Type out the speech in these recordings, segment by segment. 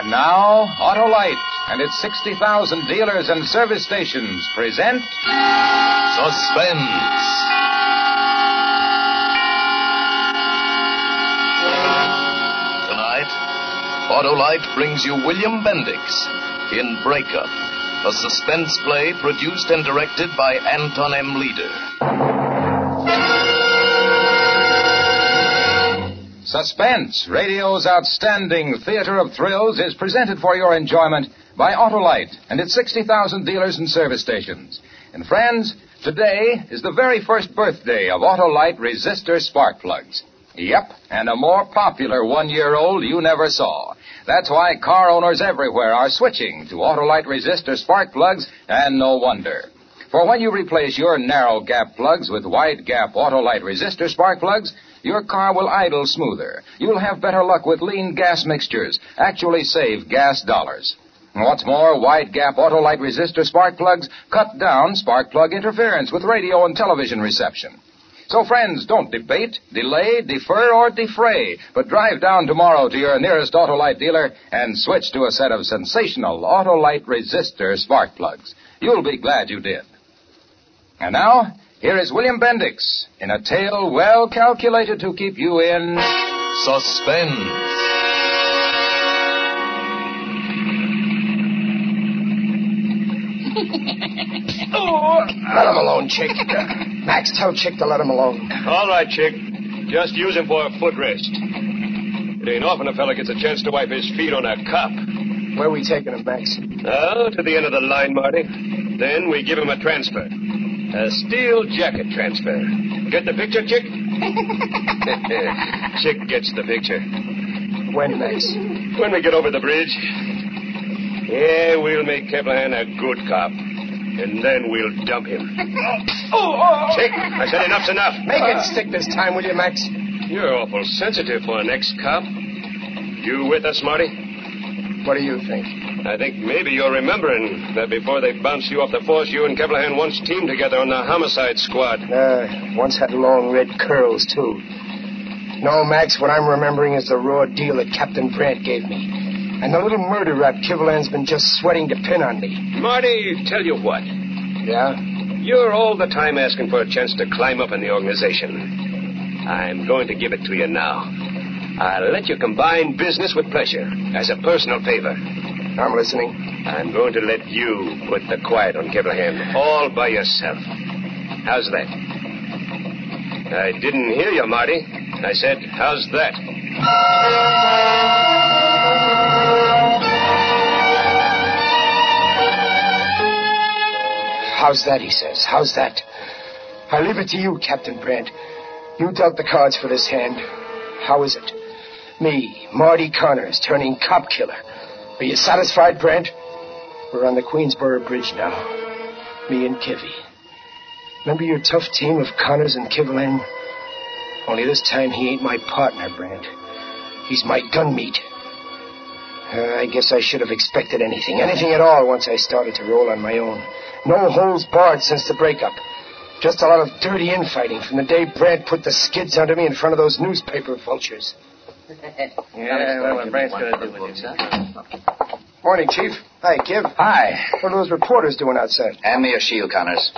And now, Autolite and its 60,000 dealers and service stations present Suspense. Tonight, Autolite brings you William Bendix in Breakup, a suspense play produced and directed by Anton M. Leader. Suspense, radio's outstanding theater of thrills, is presented for your enjoyment by Autolite and its 60,000 dealers and service stations. And friends, today is the very first birthday of Autolite resistor spark plugs. Yep, and a more popular one-year-old you never saw. That's why car owners everywhere are switching to Autolite resistor spark plugs, and no wonder. For when you replace your narrow gap plugs with wide gap Autolite resistor spark plugs, your car will idle smoother. You'll have better luck with lean gas mixtures. Actually save gas dollars. What's more, wide gap Autolite resistor spark plugs cut down spark plug interference with radio and television reception. So friends, don't debate, delay, defer, or defray, but drive down tomorrow to your nearest Autolite dealer and switch to a set of sensational Autolite resistor spark plugs. You'll be glad you did. And now, here is William Bendix in a tale well calculated to keep you in Suspense. Oh, let him alone, Chick. Max, tell Chick to let him alone. All right, Chick. Just use him for a footrest. It ain't often a fella gets a chance to wipe his feet on a cop. Where are we taking him, Max? Oh, to the end of the line, Marty. Then we give him a transfer. A steel jacket transfer. Get the picture, Chick? Chick gets the picture. When, Max? When we get over the bridge. Yeah, we'll make Kivlahan a good cop. And then we'll dump him. Oh, oh, oh, Chick, I said enough's enough. Make it stick this time, will you, Max? You're awful sensitive for an ex-cop. You with us, Marty? What do you think? I think maybe you're remembering that before they bounced you off the force, you and Kivlahan once teamed together on the homicide squad. Uh, once had long red curls, too. No, Max, what I'm remembering is the raw deal that Captain Brandt gave me. And the little murder rap Kivlahan's been just sweating to pin on me. Marty, tell you what. Yeah? You're all the time asking for a chance to climb up in the organization. I'm going to give it to you now. I'll let you combine business with pleasure as a personal favor. I'm listening. I'm going to let you put the quiet on Kivlahan all by yourself. How's that? I didn't hear you, Marty. I said, how's that? How's that, he says. How's that? I leave it to you, Captain Brandt. You dealt the cards for this hand. How is it? Me, Marty Connors, turning cop killer. Are you satisfied, Brent? We're on the Queensboro Bridge now. Me and Kivy. Remember your tough team of Connors and Kivlahan? Only this time he ain't my partner, Brent. He's my gun meat. Uh, I guess I should have expected anything, anything at all, once I started to roll on my own. No holes barred since the breakup. Just a lot of dirty infighting from the day Brandt put the skids under me in front of those newspaper vultures. Yeah, well, what Brant's going to do with you, son? Morning, Chief. Hi, Kiv. Hi. What are those reporters doing outside? Hand me your shield, Connors.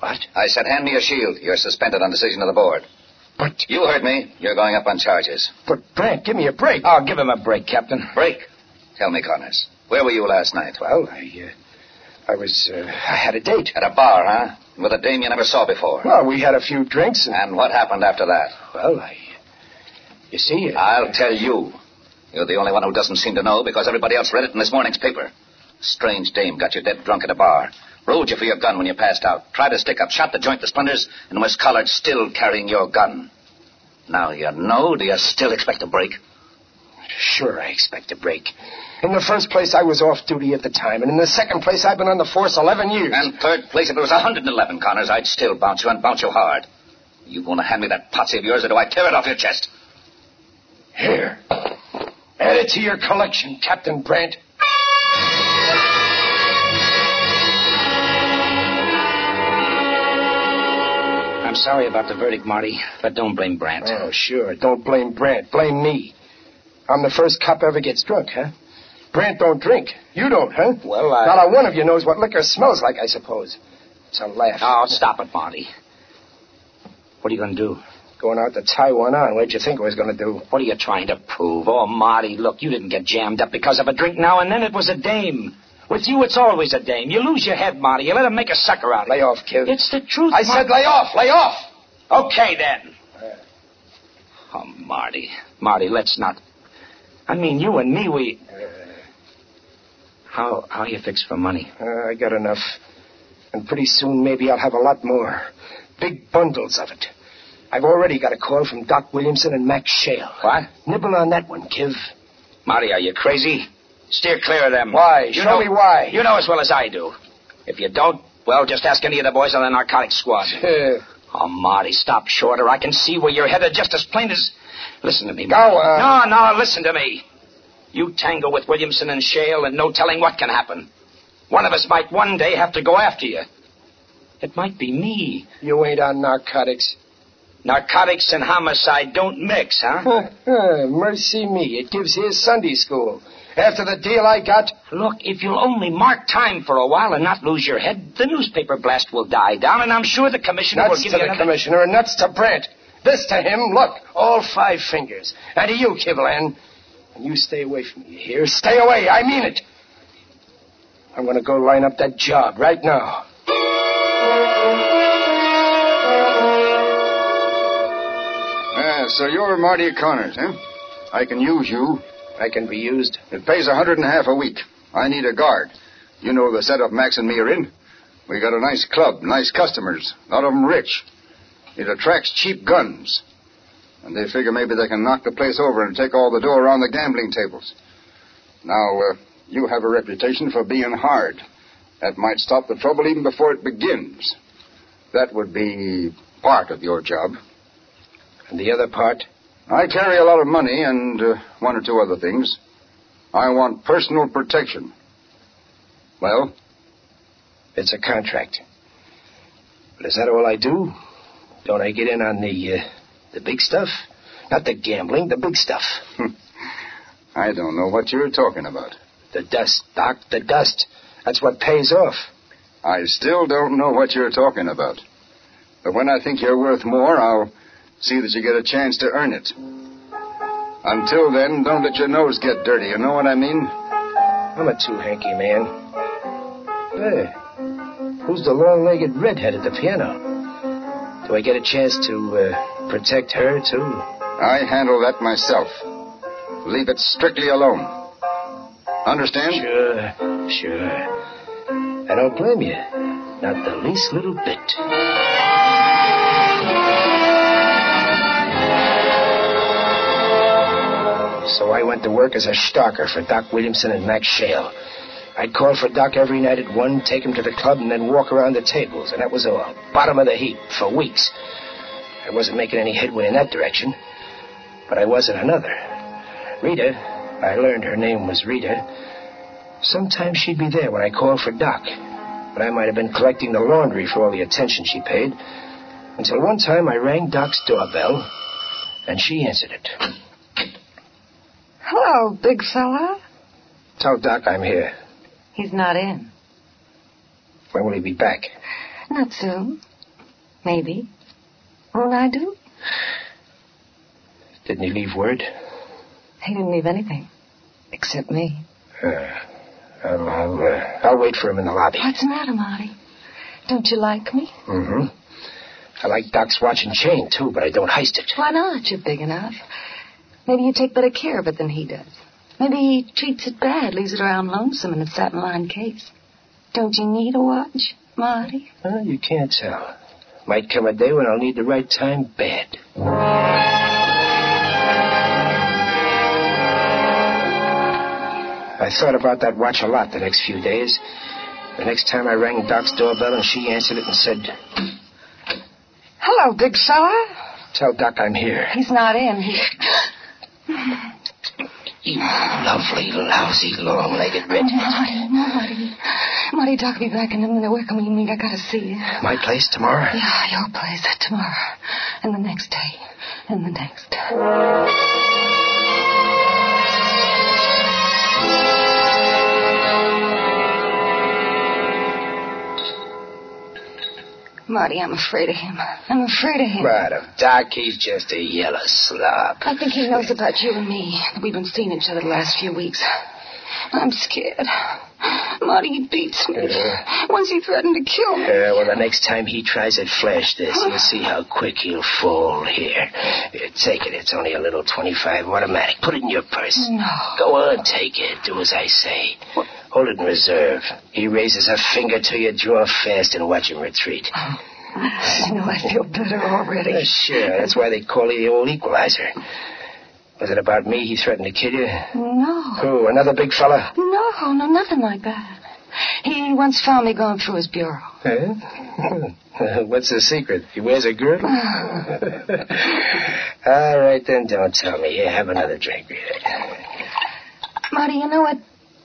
What? I said hand me your shield. You're suspended on decision of the board. But, You heard me. You're going up on charges. but, Brandt, give me a break. I'll give him a break, Captain. Break. Tell me, Connors. Where were you last night? Well, I, uh, I was, uh, I had a date. At a bar, huh? With a dame you never saw before. Well, we had a few drinks, and, And what happened after that? well, I, you see, I'll tell you. You're the only one who doesn't seem to know because everybody else read it in this morning's paper. Strange dame got you dead drunk at a bar. Rolled you for your gun when you passed out. Tried to stick up, shot the joint to splinters, and was collared still carrying your gun. Now you know, do you still expect a break? Sure, I expect a break. In the first place, I was off duty at the time, and in the second place, I've been on the force 11 years. And third place, if it was 111, Connors, I'd still bounce you and bounce you hard. You want to hand me that potsy of yours, or do I tear it off your chest? Here. Add it to your collection, Captain Brandt. I'm sorry about the verdict, Marty, but don't blame Brant. Oh, sure. Don't blame Brandt. Blame me. I'm the first cop ever gets drunk, huh? Brant don't drink. You don't, huh? Well, I- Not a one of you knows what liquor smells like, I suppose. It's a laugh. Oh, stop it, Marty. What are you going to do? Going out to Taiwan on. What'd you think I was going to do? What are you trying to prove? Oh, Marty, look, you didn't get jammed up because of a drink now and then. It was a dame. With you, it's always a dame. You lose your head, Marty. You let him make a sucker out of Lay you. off, kid. It's the truth. I Marty. said lay off, lay off! Okay, then. Oh, Marty. Marty, let's not. I mean, you and me, we. How how you fixed for money? Uh, I got enough. And pretty soon maybe I'll have a lot more. Big bundles of it. I've already got a call from Doc Williamson and Max Shale. What? Nibble on that one, Kiv. Marty, are you crazy? Steer clear of them. Why? You Show know, me why. You know as well as I do. If you don't, well, just ask any of the boys on the narcotics squad. Oh, Marty, stop short, or I can see where you're headed just as plain as. Listen to me, Go Marty. on. No, no, listen to me. You tangle with Williamson and Shale, and no telling what can happen. One of us might one day have to go after you. It might be me. you ain't on narcotics. Narcotics and homicide don't mix, huh? Mercy me. It gives his Sunday school. After the deal I got, Look, if you'll only mark time for a while and not lose your head, the newspaper blast will die down, and I'm sure the commissioner nuts will give to you the another... commissioner and nuts to Brant. This to him, look, all five fingers. And to you, Kivlahan. And you stay away from me, here. Stay away, I mean it. I'm gonna go line up that job right now. So you're Marty Connors, huh? I can use you. I can be used. It pays a hundred and a half a week. I need a guard. You know the setup Max and me are in. We got a nice club, nice customers, a lot of 'em rich. It attracts cheap guns. And they figure maybe they can knock the place over and take all the dough around the gambling tables. Now, uh, you have a reputation for being hard. That might stop the trouble even before it begins. That would be part of your job. And the other part? I carry a lot of money and uh, one or two other things. I want personal protection. Well, It's a contract. But is that all I do? Don't I get in on the uh, the big stuff? Not the gambling, the big stuff. I don't know what you're talking about. The dust, Doc, the dust. That's what pays off. I still don't know what you're talking about. But when I think you're worth more, I'll see that you get a chance to earn it. Until then, don't let your nose get dirty. You know what I mean? I'm a too hanky man. Hey, who's the long-legged redhead at the piano? Do I get a chance to uh, protect her too? I handle that myself. Leave it strictly alone. Understand? Sure, sure. I don't blame you. Not the least little bit. I went to work as a stalker for Doc Williamson and Max Shale. I'd call for Doc every night at one, take him to the club, and then walk around the tables, and that was all. Bottom of the heap for weeks. I wasn't making any headway in that direction, but I was in another. Rita, I learned her name was Rita. Sometimes she'd be there when I called for Doc, but I might have been collecting the laundry for all the attention she paid. Until one time I rang Doc's doorbell, and she answered it. Hello, big fella. Tell Doc I'm here. He's not in. When will he be back? Not soon. Maybe. Won't I do? Didn't he leave word? He didn't leave anything. Except me. Uh, I'll, I'll, uh, I'll wait for him in the lobby. What's the matter, Marty? Don't you like me? Mm-hmm. I like Doc's watch and chain, too, but I don't heist it. Why not? You're big enough. Maybe you take better care of it than he does. Maybe he treats it bad, leaves it around lonesome in its satin-lined case. Don't you need a watch, Marty? Well, you can't tell. Might come a day when I'll need the right time bad. I thought about that watch a lot the next few days. The next time I rang Doc's doorbell and she answered it and said, Hello, big fella. Tell Doc I'm here. He's not in. He... You lovely, lousy, long-legged redhead. Oh, Marty, Marty. Marty, talk be back in a minute. Where can we meet? I gotta see you. My place tomorrow? Yeah, your place. Tomorrow. And the next day. And the next. Marty, I'm afraid of him. I'm afraid of him. Right of Doc, he's just a yellow slob. I think he knows about you and me. We've been seeing each other the last few weeks. I'm scared. Marty, he beats me. Once he threatened to kill me. uh, well, the next time he tries it, flash this. You'll see how quick he'll fall here. Here, take it. It's only a little 25 automatic. Put it in your purse. No. Go on, take it. Do as I say. Hold it in reserve. He raises a finger to you, draw fast, and watch him retreat. I know I feel better already. Uh, sure, that's why they call you the old equalizer. Was it about me he threatened to kill you? No. Who, another big fella? No, no, nothing like that. He once found me going through his bureau. Huh? What's the secret? He wears a girdle? All right, then, don't tell me. Here, have another drink, Rita. Marty, you know what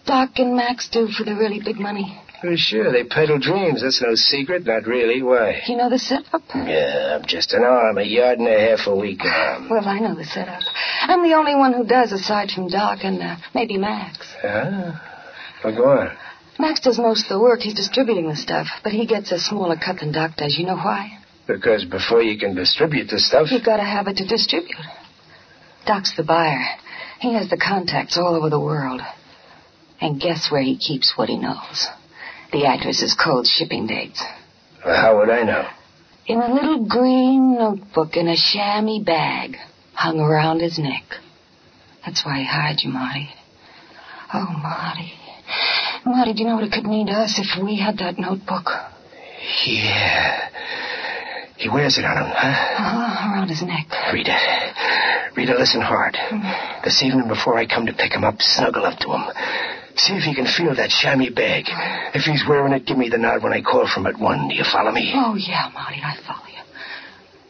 Doc and Max do for the really big money? Oh, sure, they peddle dreams. That's no secret. Not really. Why? You know the setup? Yeah, I'm just an arm, a yard and a half a week arm. Well, I know the setup. I'm the only one who does, aside from Doc and uh, maybe Max. Huh? Well, go on. Max does most of the work. He's distributing the stuff, but he gets a smaller cut than Doc does. You know why? Because before you can distribute the stuff, You've got to have it to distribute. Doc's the buyer. He has the contacts all over the world. And guess where he keeps what he knows? The addresses, cold shipping dates. well, how would I know? In a little green notebook in a chamois bag hung around his neck. That's why he hired you, Marty. Oh, Marty. Marty, do you know what it could mean to us if we had that notebook? Yeah. He wears it on him, huh? Uh-huh, around his neck. Read Rita. Rita, listen hard. This evening before I come to pick him up, snuggle up to him. See if you can feel that chamois bag. If he's wearing it, give me the nod when I call from at one. Do you follow me? Oh, yeah, Marty, I follow you.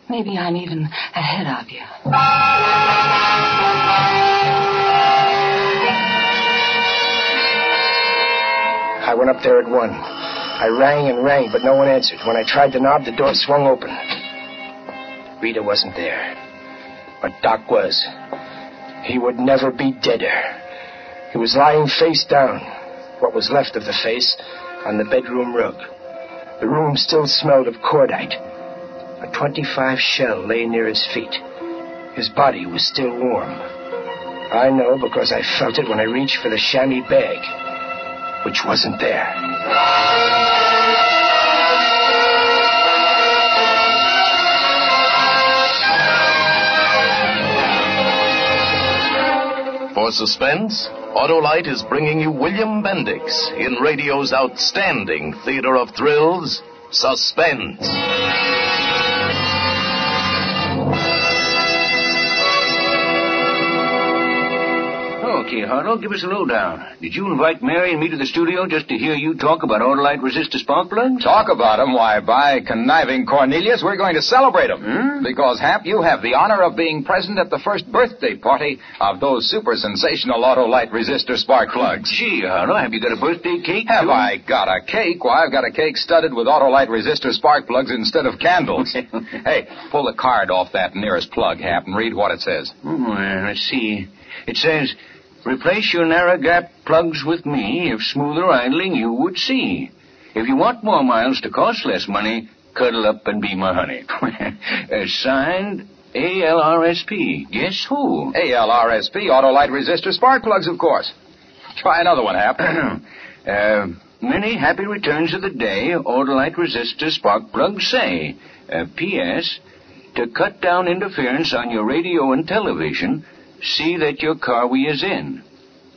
Maybe I'm even ahead of you. I went up there at one. I rang and rang, but no one answered. When I tried the knob, the door swung open. Rita wasn't there. But Doc was. He would never be deader. He was lying face down, what was left of the face, on the bedroom rug. The room still smelled of cordite. A 25 shell lay near his feet. His body was still warm. I know because I felt it when I reached for the chamois bag, which wasn't there. For suspense, Autolite is bringing you William Bendix in radio's outstanding theater of thrills, Suspense. Okay, Harlow, give us a lowdown. Did you invite Mary and me to the studio just to hear you talk about Autolite resistor spark plugs? Talk about 'em? Why, by conniving Cornelius, we're going to celebrate 'em. Hmm? Because, Hap, you have the honor of being present at the first birthday party of those super sensational Autolite resistor spark plugs. Gee, Harlow, have you got a birthday cake? Have too? I got a cake? Why, I've got a cake studded with Autolite resistor spark plugs instead of candles. hey, pull the card off that nearest plug, Hap, and read what it says. Well, let's see. It says, replace your narrow gap plugs with me if smoother idling you would see. If you want more miles to cost less money, cuddle up and be my honey. Uh, signed, ALRSP. Guess who? ALRSP, Autolite resistor spark plugs, of course. Try another one, Hap. uh, many happy returns of the day, Autolite resistor spark plugs say. Uh, P.S. To cut down interference on your radio and television, see that your car we is in.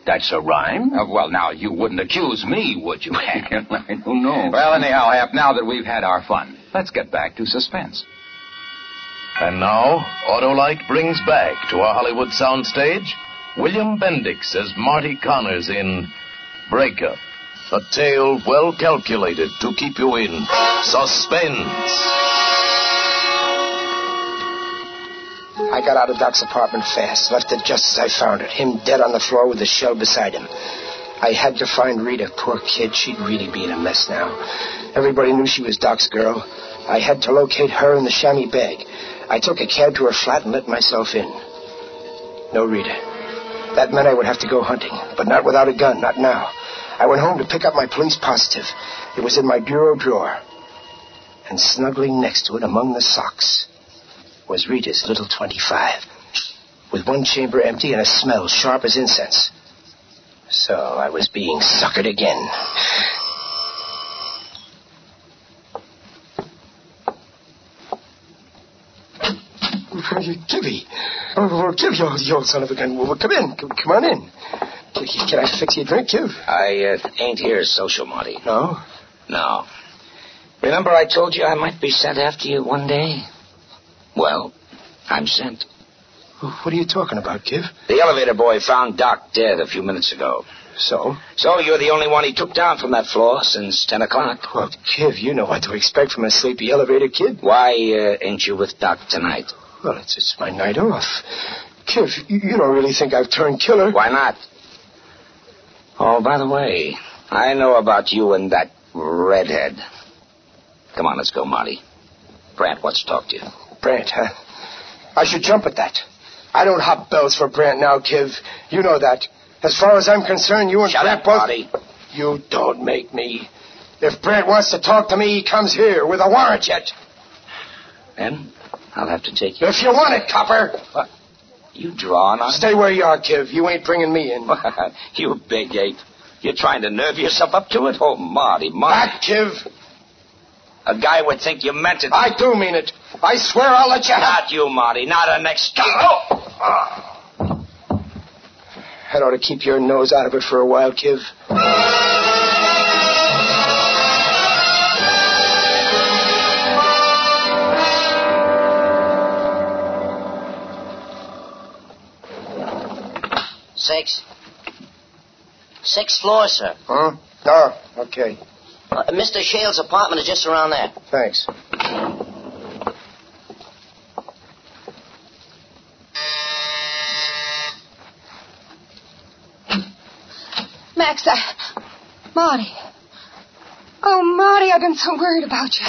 That's a rhyme? Uh, well, now, you wouldn't accuse me, would you? I don't know. well, anyhow, Hap, now that we've had our fun, let's get back to suspense. And now, Autolite brings back to our Hollywood soundstage William Bendix as Marty Connors in Breakup, a tale well calculated to keep you in suspense. I got out of Doc's apartment fast, left it just as I found it, him dead on the floor with the shell beside him. I had to find Rita, poor kid. She'd really be in a mess now. Everybody knew she was Doc's girl. I had to locate her in the chamois bag. I took a cab to her flat and let myself in. No Rita. That meant I would have to go hunting, but not without a gun, not now. I went home to pick up my police positive. It was in my bureau drawer. And snuggling next to it among the socks was Rita's little 25, with one chamber empty and a smell sharp as incense. So I was being suckered again. Gibby. Oh, Kiv, you, you old son of a gun. Well, come in. Come, come on in. Can, can I fix you a drink, Kiv? I uh, ain't here social, Marty. No? No. Remember I told you I might be sent after you one day? Well, I'm sent. What are you talking about, Kiv? The elevator boy found Doc dead a few minutes ago. So? So you're the only one he took down from that floor since 10 o'clock. Well, Kiv, you know what to expect from a sleepy elevator kid. Why uh, ain't you with Doc tonight? Well, it's, it's my night off. Kiv, you, don't really think I've turned killer? Why not? Oh, by the way, I know about you and that redhead. Come on, let's go, Marty. Brant wants to talk to you. Brant, huh? I should jump at that. I don't hop bells for Brant now, Kiv. You know that. As far as I'm concerned, you and Shut Brant up, both. Marty. You don't make me. If Brant wants to talk to me, he comes here with a warrant yet. Then I'll have to take you. If you want it, copper. What? You drawing on? Stay where you are, Kiv. You ain't bringing me in. you big ape. You're trying to nerve yourself up to it? Oh, Marty, Marty. Back, Kiv. A guy would think you meant it. I do mean it. I swear I'll let you have. Not you, Marty. Not a next. Oh! That ought to keep your nose out of it for a while, Kiv. Six. Sixth floor, sir. Huh? Oh, okay. Uh, Mr. Shale's apartment is just around there. Thanks. Max, I... Marty. Oh, Marty, I've been so worried about you.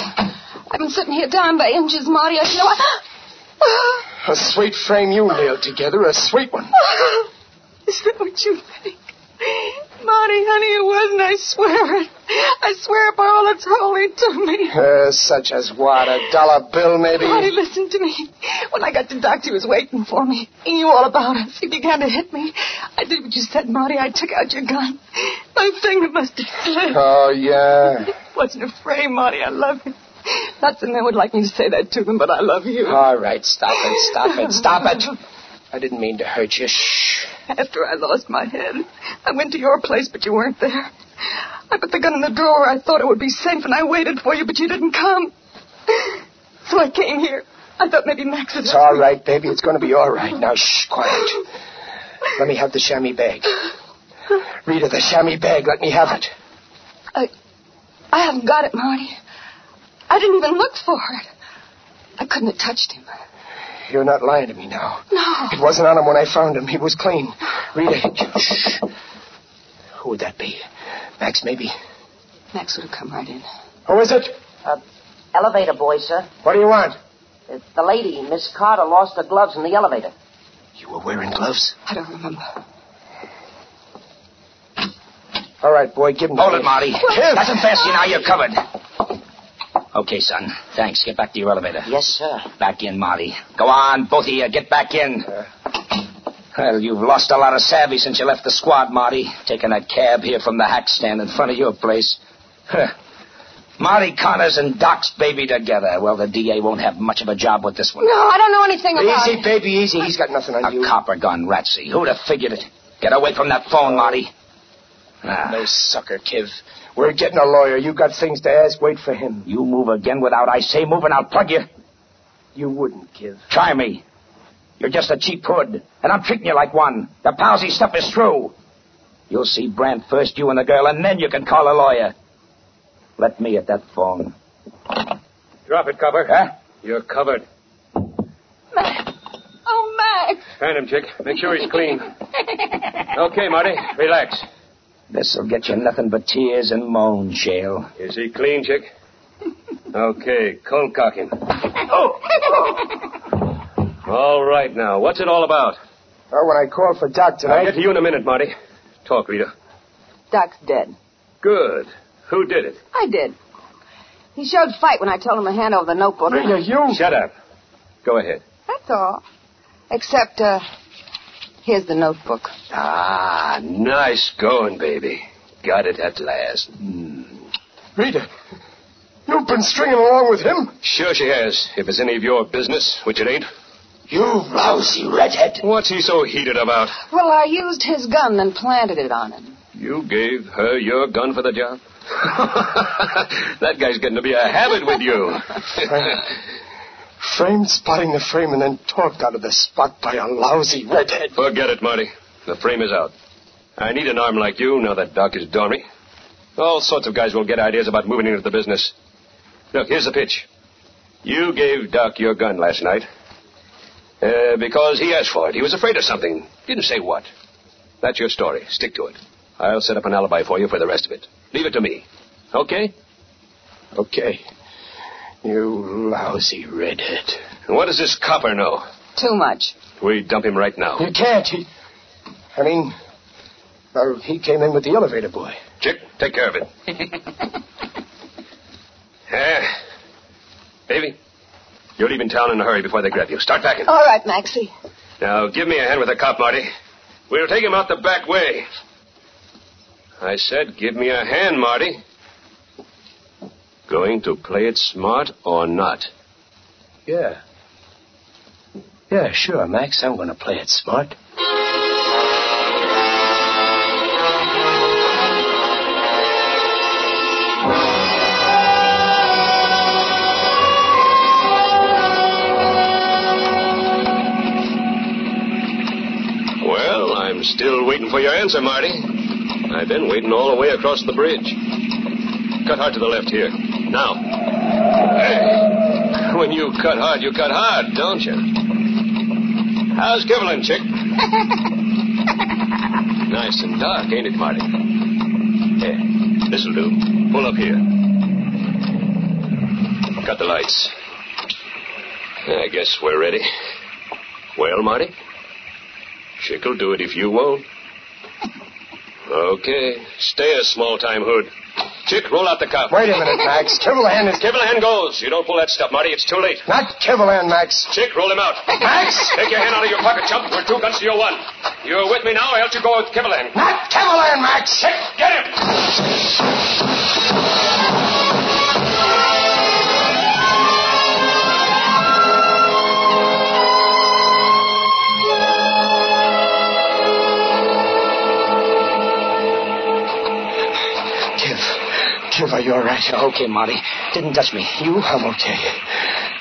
I've been sitting here dying by inches, Marty. I feel like... A sweet frame you nailed together, a sweet one. Is that what you think? Marty, honey, it wasn't. I swear it. I swear by all that's holy to me. Uh, such as what? A dollar bill, maybe? Marty, listen to me. When I got to the Doctor, he was waiting for me. He knew all about us. He began to hit me. I did what you said, Marty. I took out your gun. My finger must have slipped. Oh, yeah. It wasn't a frame, Marty. I love you. Not that men would like me to say that to them, but I love you. All right, stop it, stop it, stop it. I didn't mean to hurt you. Shh. After I lost my head, I went to your place, but you weren't there. I put the gun in the drawer. I thought it would be safe, and I waited for you, but you didn't come. So I came here. I thought maybe Max would It's all me. baby. It's going to be all right. Now, shh, quiet. Let me have the chamois bag. Rita, the chamois bag. Let me have it. I, I haven't got it, Marty. I didn't even look for it. I couldn't have touched him. You're not lying to me now. No. It wasn't on him when I found him. He was clean. Rita, shh. Who would that be? Max, maybe. Max would have come right in. Who is it? Uh, elevator boy, sir. What do you want? Uh, the lady, Miss Carter, lost her gloves in the elevator. You were wearing gloves. I don't remember. All right, boy, give him Hold the it, Marty. Kim. Nothing fancy now. You're covered. Okay, son. Thanks. Get back to your elevator. Yes, sir. Back in, Marty. Go on, both of you. Get back in. Well, you've lost a lot of savvy since you left the squad, Marty. Taking that cab here from the hack stand in front of your place. Huh. Marty Connors and Doc's baby together. Well, the DA won't have much of a job with this one. No, I don't know anything about it. Easy, it. baby, easy. He's got nothing on A you. A copper gun, Ratsy. Who'd have figured it? Get away from that phone, Marty. Ah, No sucker, Kiv. We're getting a lawyer. You've got things to ask. Wait for him. you move again without I say move, and I'll plug you. You wouldn't, Kiv. Try me. You're just a cheap hood, and I'm treating you like one. The palsy stuff is true. You'll see Brandt first, you and the girl, and then you can call a lawyer. Let me at that phone. Drop it, copper. Huh? You're covered. Max. Oh, Max. Hand him, chick. Make sure he's clean. Okay, Marty. Relax. This'll get you nothing but tears and moans, Shale. Is he clean, chick? Okay, cold cock him. Oh! All right now. What's it all about? Well, when I called for Doc tonight. I'll get to you in a minute, Marty. Talk, Rita. Doc's dead. Good. Who did it? I did. He showed fight when I told him to hand over the notebook. Rita, you. Shut up. Go ahead. That's all. Except, uh, here's the notebook. Ah, nice going, baby. Got it at last. Mm. Rita, you've been stringing along with him? Sure she has. If it's any of your business, which it ain't. You lousy redhead. What's he so heated about? Well, I used his gun and planted it on him. You gave her your gun for the job? that guy's getting to be a habit with you. Framed spotting the frame and then talked out of the spot by a lousy redhead. Forget it, Marty. The frame is out. I need an arm like you now that Doc is dormy. All sorts of guys will get ideas about moving into the business. Look, here's the pitch. You gave Doc your gun last night uh, because he asked for it. He was afraid of something. Didn't say what. That's your story. Stick to it. I'll set up an alibi for you for the rest of it. Leave it to me. Okay? Okay. You lousy redhead. What does this copper know? Too much. We dump him right now. You can't. He. I mean, well, he came in with the elevator boy. Chick, take care of it. yeah. Baby, you're leaving town in a hurry before they grab you. Start packing. All right, Maxie. Now, give me a hand with the cop, Marty. We'll take him out the back way. I said, give me a hand, Marty. Going to play it smart or not? Yeah. Yeah, sure, Max. I'm going to play it smart. Well, I'm still waiting for your answer, Marty. I've been waiting all the way across the bridge. Cut hard to the left here. Now. Hey. When you cut hard, you cut hard, don't you? How's Kivlahan, chick? nice and dark, ain't it, Marty? Yeah, this'll do. Pull up here. Cut the lights. I guess we're ready. Well, Marty? Chick'll do it if you won't. Okay. Stay a small time hood. Chick, roll out the cop. Wait a minute, Max. Kivlahan is. Kivlahan goes. You don't pull that stuff, Marty. It's too late. Not Kivlahan, Max. Chick, roll him out. Max! Take your hand out of your pocket, chump. We're two guns to your one. You're with me now, or else you go with Kivlahan. Not Kivlahan, Max. Chick, get him! Kiv, are you all right? Okay, Marty. Didn't touch me. You? I'm okay.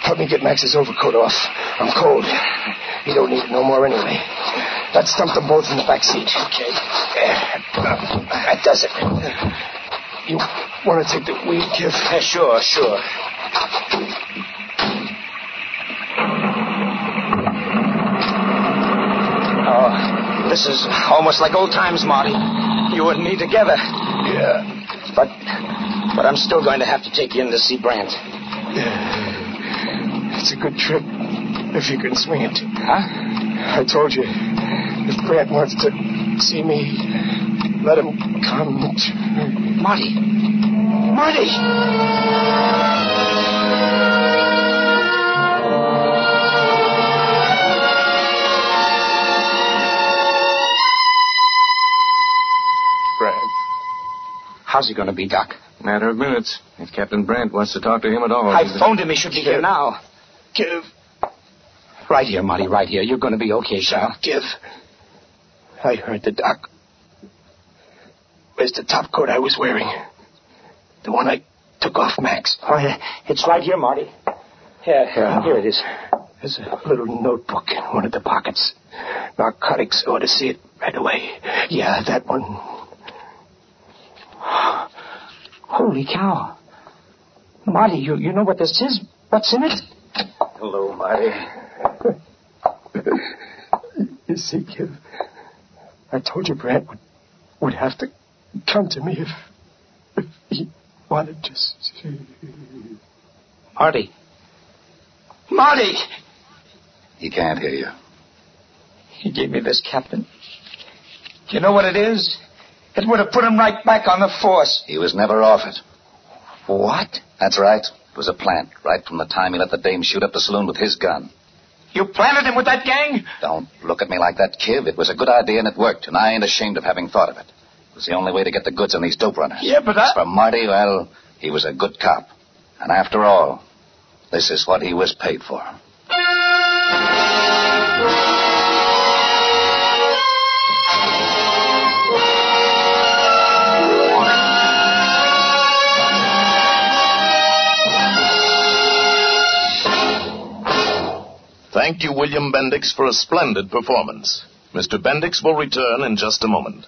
Help me get Max's overcoat off. I'm cold. You don't need it no more anyway. Let's dump them both in the back seat. Okay. That does it. You want to take the wheel, Kiv? Yeah, uh, sure, sure. Oh, this is almost like old times, Marty. You and me together. Yeah. But, but I'm still going to have to take you in to see Brant. It's a good trip if you can swing it. Huh? I told you, if Grant wants to see me, let him come. Marty. Marty! Grant. How's he going to be, Doc? Matter of minutes. If Captain Brant wants to talk to him at all. I phoned him. He should be here now. Give, Right here, Marty, right here. You're going to be okay, Sal. give. I heard the doc. Where's the top coat I was wearing? The one I took off Max. Oh, yeah. It's right here, Marty. Here, Yeah. here it is. There's a little notebook in one of the pockets. Narcotics ought to see it right away. Yeah, that one. Holy cow. Marty, you, you know what this is? What's in it? Hello, Marty. you see, kid, I told you Brant would, would have to come to me if, if he wanted to see. Marty. Marty! He can't hear you. He gave me this, Captain. Do you know what it is? It would have put him right back on the force. He was never off it. What? That's right. It was a plant, right from the time he let the dame shoot up the saloon with his gun. You planted him with that gang? Don't look at me like that, Kiv. It was a good idea and it worked, and I ain't ashamed of having thought of it. It was the only way to get the goods on these dope runners. Yeah, but I... As for Marty, well, he was a good cop. And after all, this is what he was paid for. Thank you, William Bendix, for a splendid performance. Mr. Bendix will return in just a moment.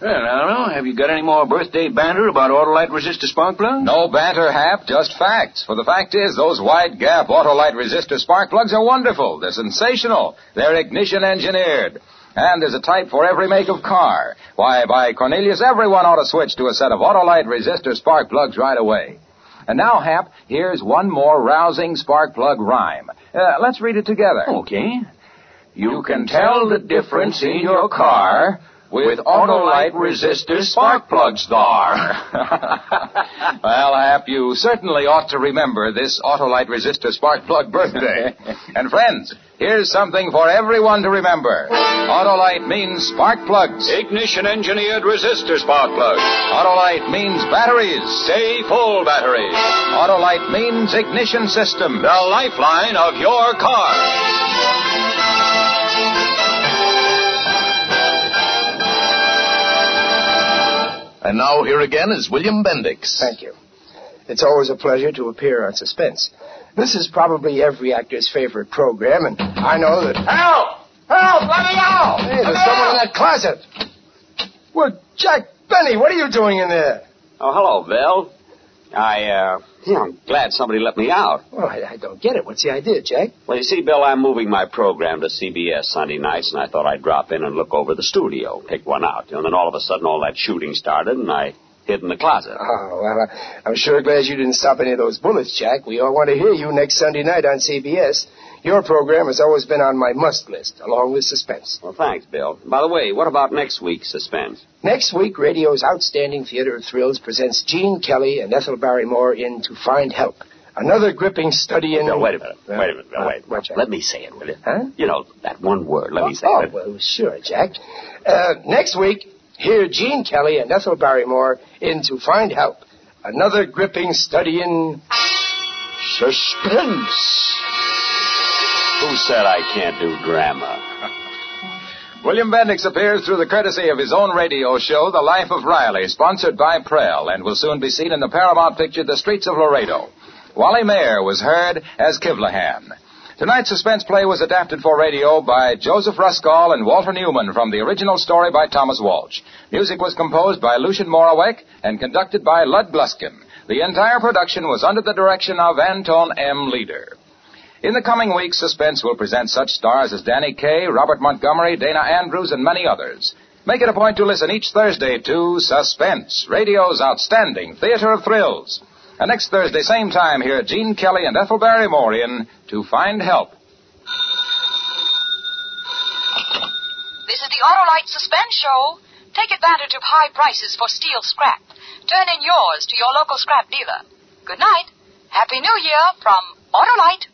Well, I don't know. Have you got any more birthday banter about Autolite resistor spark plugs? No banter, Hap, just facts. For the fact is, those wide gap Autolite resistor spark plugs are wonderful. They're sensational. They're ignition engineered. And there's a type for every make of car. Why, by Cornelius, everyone ought to switch to a set of Autolite resistor spark plugs right away. And now, Hap, here's one more rousing spark plug rhyme. Uh, let's read it together. Okay. You can tell the difference in your car with Autolite resistor spark plugs there. well, Hap, you certainly ought to remember this Autolite resistor spark plug birthday. and friends, here's something for everyone to remember. Autolite means spark plugs. Ignition engineered resistor spark plugs. Autolite means batteries. Stay full batteries. Autolite means ignition system. The lifeline of your car. And now here again is William Bendix. Thank you. It's always a pleasure to appear on Suspense. This is probably every actor's favorite program, and I know that. Help! Help! Let me out! Hey, there's someone in that closet. Well, Jack Benny, what are you doing in there? Oh, hello, Bill. I, uh, yeah, I'm glad somebody let me out. Well, I, I don't get it. What's the idea, Jack? Well, you see, Bill, I'm moving my program to CBS Sunday nights, and I thought I'd drop in and look over the studio, pick one out. You know, and then all of a sudden, all that shooting started, and I hid in the closet. Oh, well, I'm sure glad you didn't stop any of those bullets, Jack. We all want to hear you next Sunday night on CBS. Your program has always been on my must list, along with Suspense. Well, thanks, Bill. By the way, what about next week's suspense? Next week, radio's outstanding theater of thrills presents Gene Kelly and Ethel Barrymore in To Find Help. Another gripping study in. Bill, wait a minute. Uh, wait a minute. Uh, wait. what, Jack? Let me say it, will you? Huh? You know, that one word. Let me say oh, it. Oh, well, sure, Jack. Uh, next week, hear Gene Kelly and Ethel Barrymore in To Find Help. Another gripping study in suspense. Who said I can't do drama? William Bendix appears through the courtesy of his own radio show, The Life of Riley, sponsored by Prell, and will soon be seen in the Paramount picture, The Streets of Laredo. Wally Maher was heard as Kivlahan. Tonight's suspense play was adapted for radio by Joseph Ruscoll and Walter Newman from the original story by Thomas Walsh. Music was composed by Lucien Moraweck and conducted by Lud Gluskin. The entire production was under the direction of Anton M. Leader. In the coming weeks, Suspense will present such stars as Danny Kaye, Robert Montgomery, Dana Andrews, and many others. Make it a point to listen each Thursday to Suspense, radio's outstanding theater of thrills. And next Thursday, same time, hear Gene Kelly and Ethel Barrymore in To Find Help. This is the Autolite Suspense Show. Take advantage of high prices for steel scrap. Turn in yours to your local scrap dealer. Good night. Happy New Year from Autolite.